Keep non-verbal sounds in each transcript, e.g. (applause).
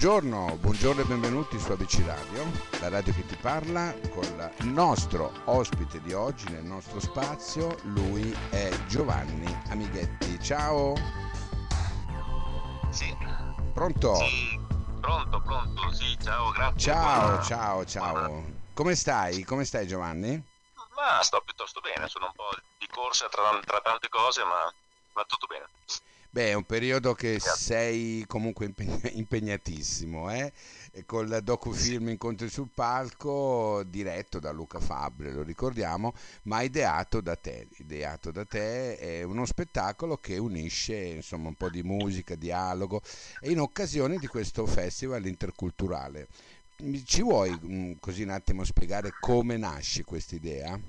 Buongiorno, buongiorno e benvenuti su ABC Radio, la radio che ti parla con il nostro ospite di oggi nel nostro spazio, lui è Giovanni Amighetti. Ciao! Sì. Pronto? Sì, pronto, pronto, sì, ciao, grazie. Ciao, ciao, ciao. Come stai? Come stai Giovanni? Ma sto piuttosto bene, sono un po' di corsa tra, tra tante cose, ma va tutto bene. Beh, è un periodo che sei comunque (laughs) impegnatissimo, eh? E col docufilm Incontri sul palco, diretto da Luca Fabre, lo ricordiamo, ma ideato da te. Ideato da te è uno spettacolo che unisce insomma un po' di musica, dialogo e in occasione di questo festival interculturale. Ci vuoi mm, così un attimo spiegare come nasce questa idea?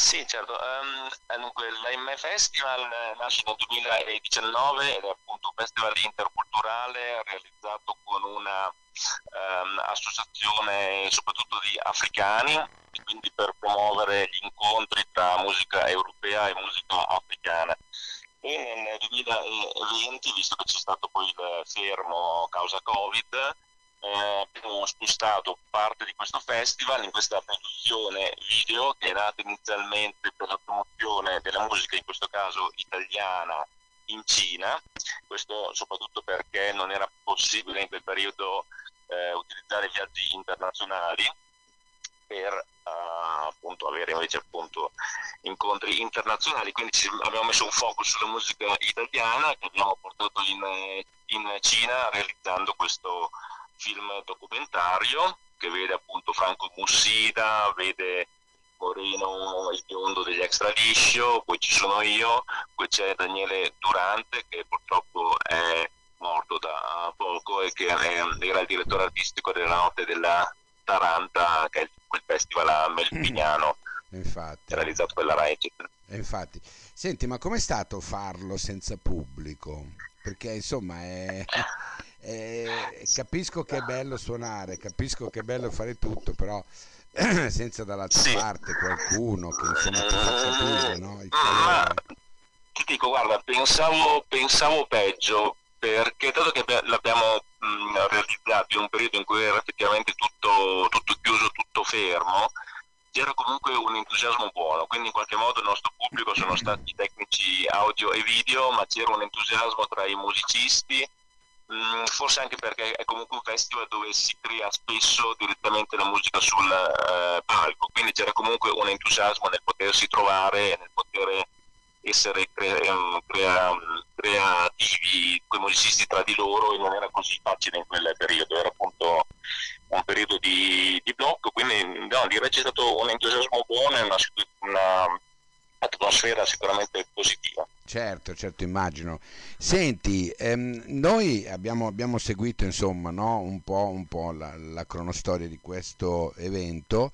Sì, certo. Um, dunque, Festival nasce nel 2019 ed è appunto un festival interculturale realizzato con una um, associazione soprattutto di africani, quindi per promuovere gli incontri tra musica europea e musica africana. E nel 2020, visto che c'è stato poi il fermo causa Covid, eh, abbiamo spostato parte di questo festival in questa produzione video che è nata inizialmente per la promozione della musica, in questo caso italiana, in Cina, questo soprattutto perché non era possibile in quel periodo eh, utilizzare viaggi internazionali per uh, appunto avere invece appunto incontri internazionali, quindi abbiamo messo un focus sulla musica italiana che abbiamo portato in, in Cina realizzando questo film documentario che vede appunto Franco Mussida, vede Moreno il biondo degli extra liscio, poi ci sono io, poi c'è Daniele Durante che purtroppo è morto da poco e che era il direttore artistico della notte della Taranta, che è quel festival a Melpignano. (laughs) Infatti. realizzato per la Rai infatti senti ma com'è stato farlo senza pubblico perché insomma è, (laughs) eh, capisco che è bello suonare, capisco che è bello fare tutto, però (clears throat) senza dall'altra sì. parte qualcuno che insomma ti faccia capire, no? Ma, ti dico, guarda, pensavo, pensavo peggio, perché dato che l'abbiamo mh, realizzato in un periodo in cui era effettivamente tutto, tutto chiuso, tutto fermo, c'era comunque un entusiasmo buono, quindi in qualche modo il nostro pubblico sono stati tecnici audio e video, ma c'era un entusiasmo tra i musicisti, Mm, forse anche perché è comunque un festival dove si crea spesso direttamente la musica sul uh, palco, quindi c'era comunque un entusiasmo nel potersi trovare, nel poter essere crea- ehm, crea- creativi con i musicisti tra di loro e non era così facile in quel periodo, era appunto un periodo di, di blocco, quindi no, direi c'è stato un entusiasmo buono e una, una atmosfera sicuramente positiva. Certo, certo, immagino. Senti, ehm, noi abbiamo, abbiamo, seguito insomma no, un po', un po la, la, cronostoria di questo evento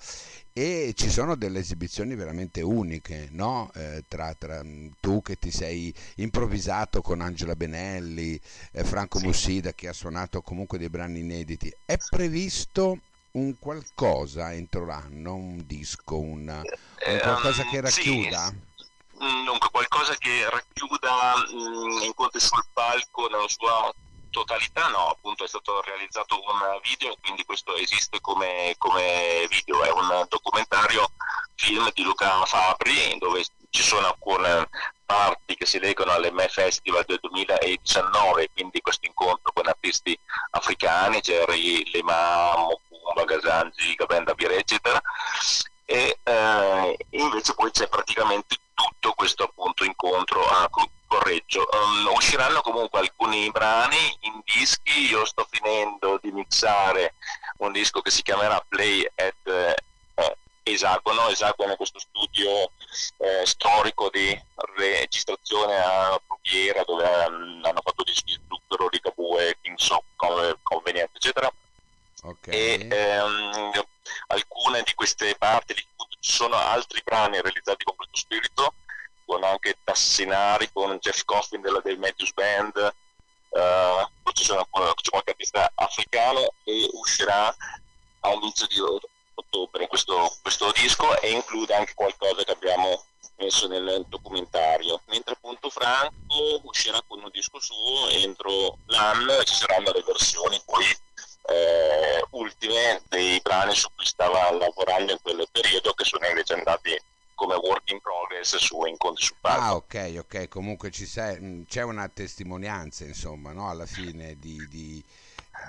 e ci sono delle esibizioni veramente uniche, no? eh, tra, tra, tu che ti sei improvvisato con Angela Benelli, eh, Franco sì. Mussida che ha suonato comunque dei brani inediti. È previsto un qualcosa entro l'anno, un disco, una, un qualcosa che racchiuda? Sì. Mm, dunque, qualcosa che racchiuda mh, mm, incontri sul palco nella sua totalità, no, appunto è stato realizzato un video, quindi questo esiste come, come video, è un documentario film di Luca Fabri dove ci sono alcune parti che si legano all'ME Festival del 2019, quindi questo incontro con artisti africani, Jerry Lemam, Mumba, Gasangi, Gabenda Bire, eccetera, e eh, invece poi c'è praticamente tutto questo appunto incontro a Correggio. Um, usciranno comunque alcuni brani in dischi, io sto finendo di mixare un disco che si chiamerà Play at eh, Esagono, Esagono è questo studio eh, storico di registrazione a Bruviera dove Ehm, alcune di queste parti ci sono altri brani realizzati con questo spirito con anche Tassinari con Jeff Coffin della del Matthews Band poi ci sono c'è qualche artista africano e uscirà all'inizio di ottobre questo, questo disco e include anche qualcosa che abbiamo messo nel documentario. Mentre appunto Franco uscirà con un disco suo entro l'anno e ci saranno le versioni poi dei brani su cui stava lavorando in quel periodo che sono invece andati come work in progress su incontri su palco. Ah, ok, ok, comunque sei, mm, c'è una testimonianza, insomma, no? alla fine di, di,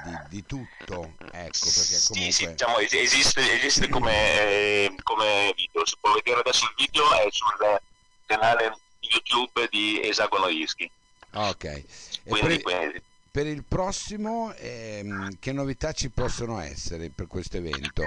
di, di tutto, ecco, perché comunque... Sì, sì, diciamo, esiste, esiste come, eh, come, video, si può vedere adesso il video, è sul canale YouTube di Esagono Dischi. Ok, quindi, per, quindi... per, il prossimo ehm, che novità ci possono essere per questo evento?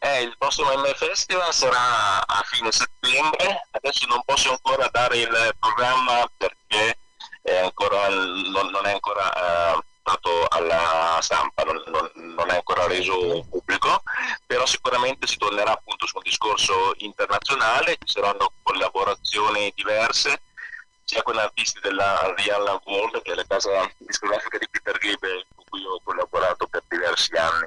Eh, il prossimo M Festival sarà a fine settembre, adesso non posso ancora dare il programma perché è ancora, non, non, è ancora uh, stato alla stampa, non, non, è ancora reso pubblico, però sicuramente si tornerà appunto su un discorso internazionale, ci saranno collaborazioni diverse sia con artisti della Real World che è la casa discografica di Peter Gabriel con cui ho collaborato per diversi anni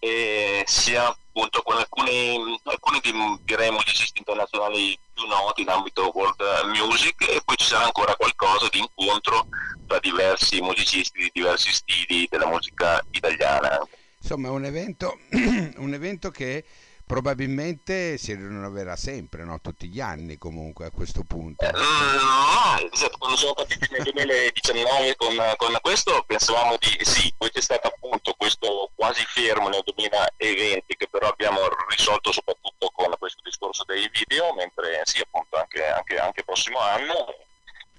e sia appunto con alcuni, alcuni direi musicisti internazionali più noti in ambito world music e poi ci sarà ancora qualcosa di incontro tra diversi musicisti di diversi stili della musica italiana. Insomma è un evento, (clears throat) un evento che probabilmente si rinnoverà sempre, no? tutti gli anni comunque a questo punto. Eh, no, esatto, quando siamo partiti nel 2019 con, con, questo pensavamo di sì, poi c'è stato appunto questo quasi fermo nel 2020 che però abbiamo risolto soprattutto con questo discorso dei video, mentre sì appunto anche, anche, anche prossimo anno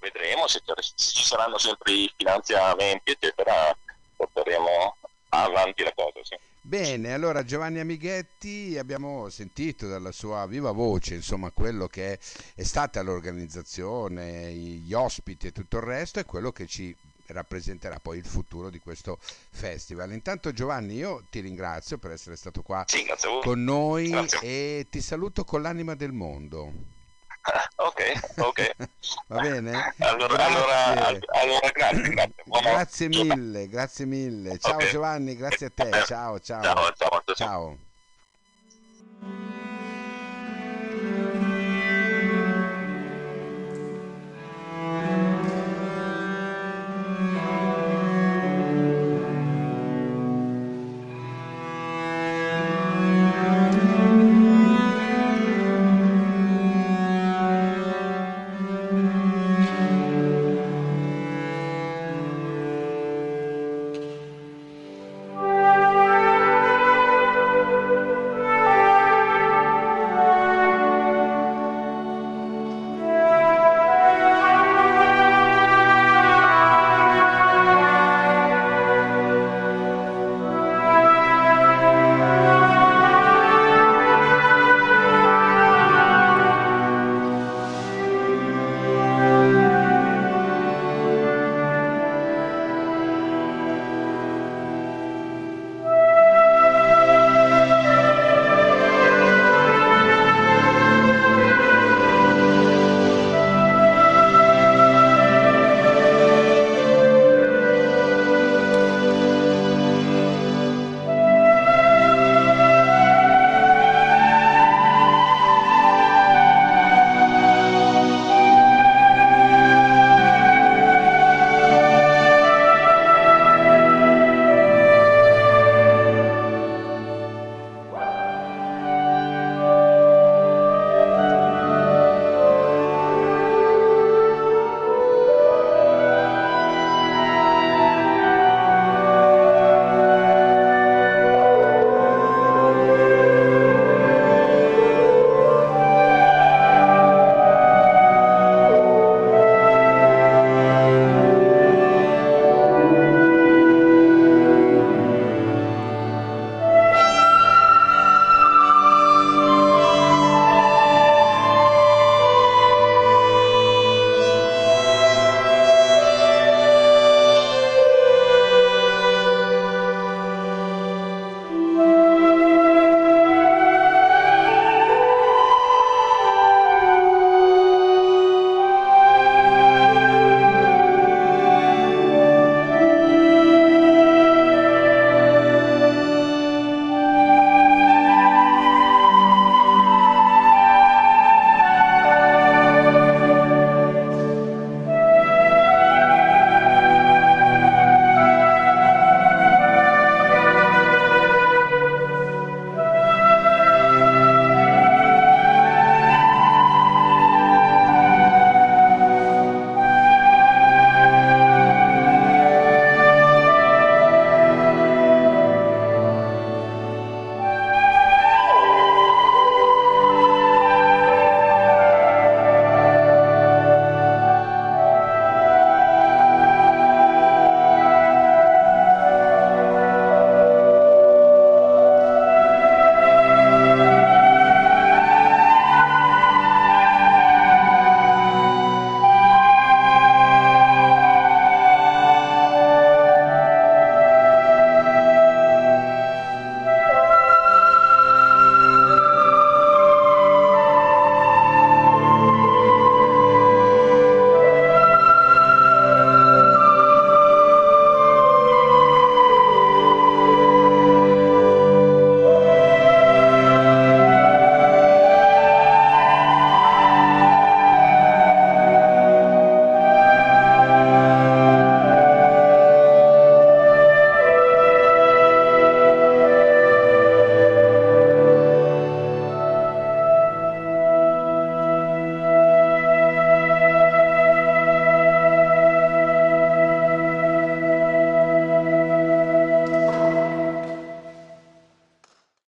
vedremo se, se ci saranno sempre i finanziamenti eccetera, porteremo avanti la cosa. Sì. Bene, allora Giovanni Amighetti abbiamo sentito dalla sua viva voce insomma quello che è stata l'organizzazione, gli ospiti e tutto il resto e quello che ci rappresenterà poi il futuro di questo festival. Intanto Giovanni io ti ringrazio per essere stato qua sì, con noi grazie. e ti saluto con l'anima del mondo. (laughs) ok, ok. Va bene? Allora, grazie. allora, allora grazie, grazie. grazie mille, grazie mille. Ciao okay. Giovanni, grazie a te. (laughs) Ciao, ciao. Ciao, ciao. ciao.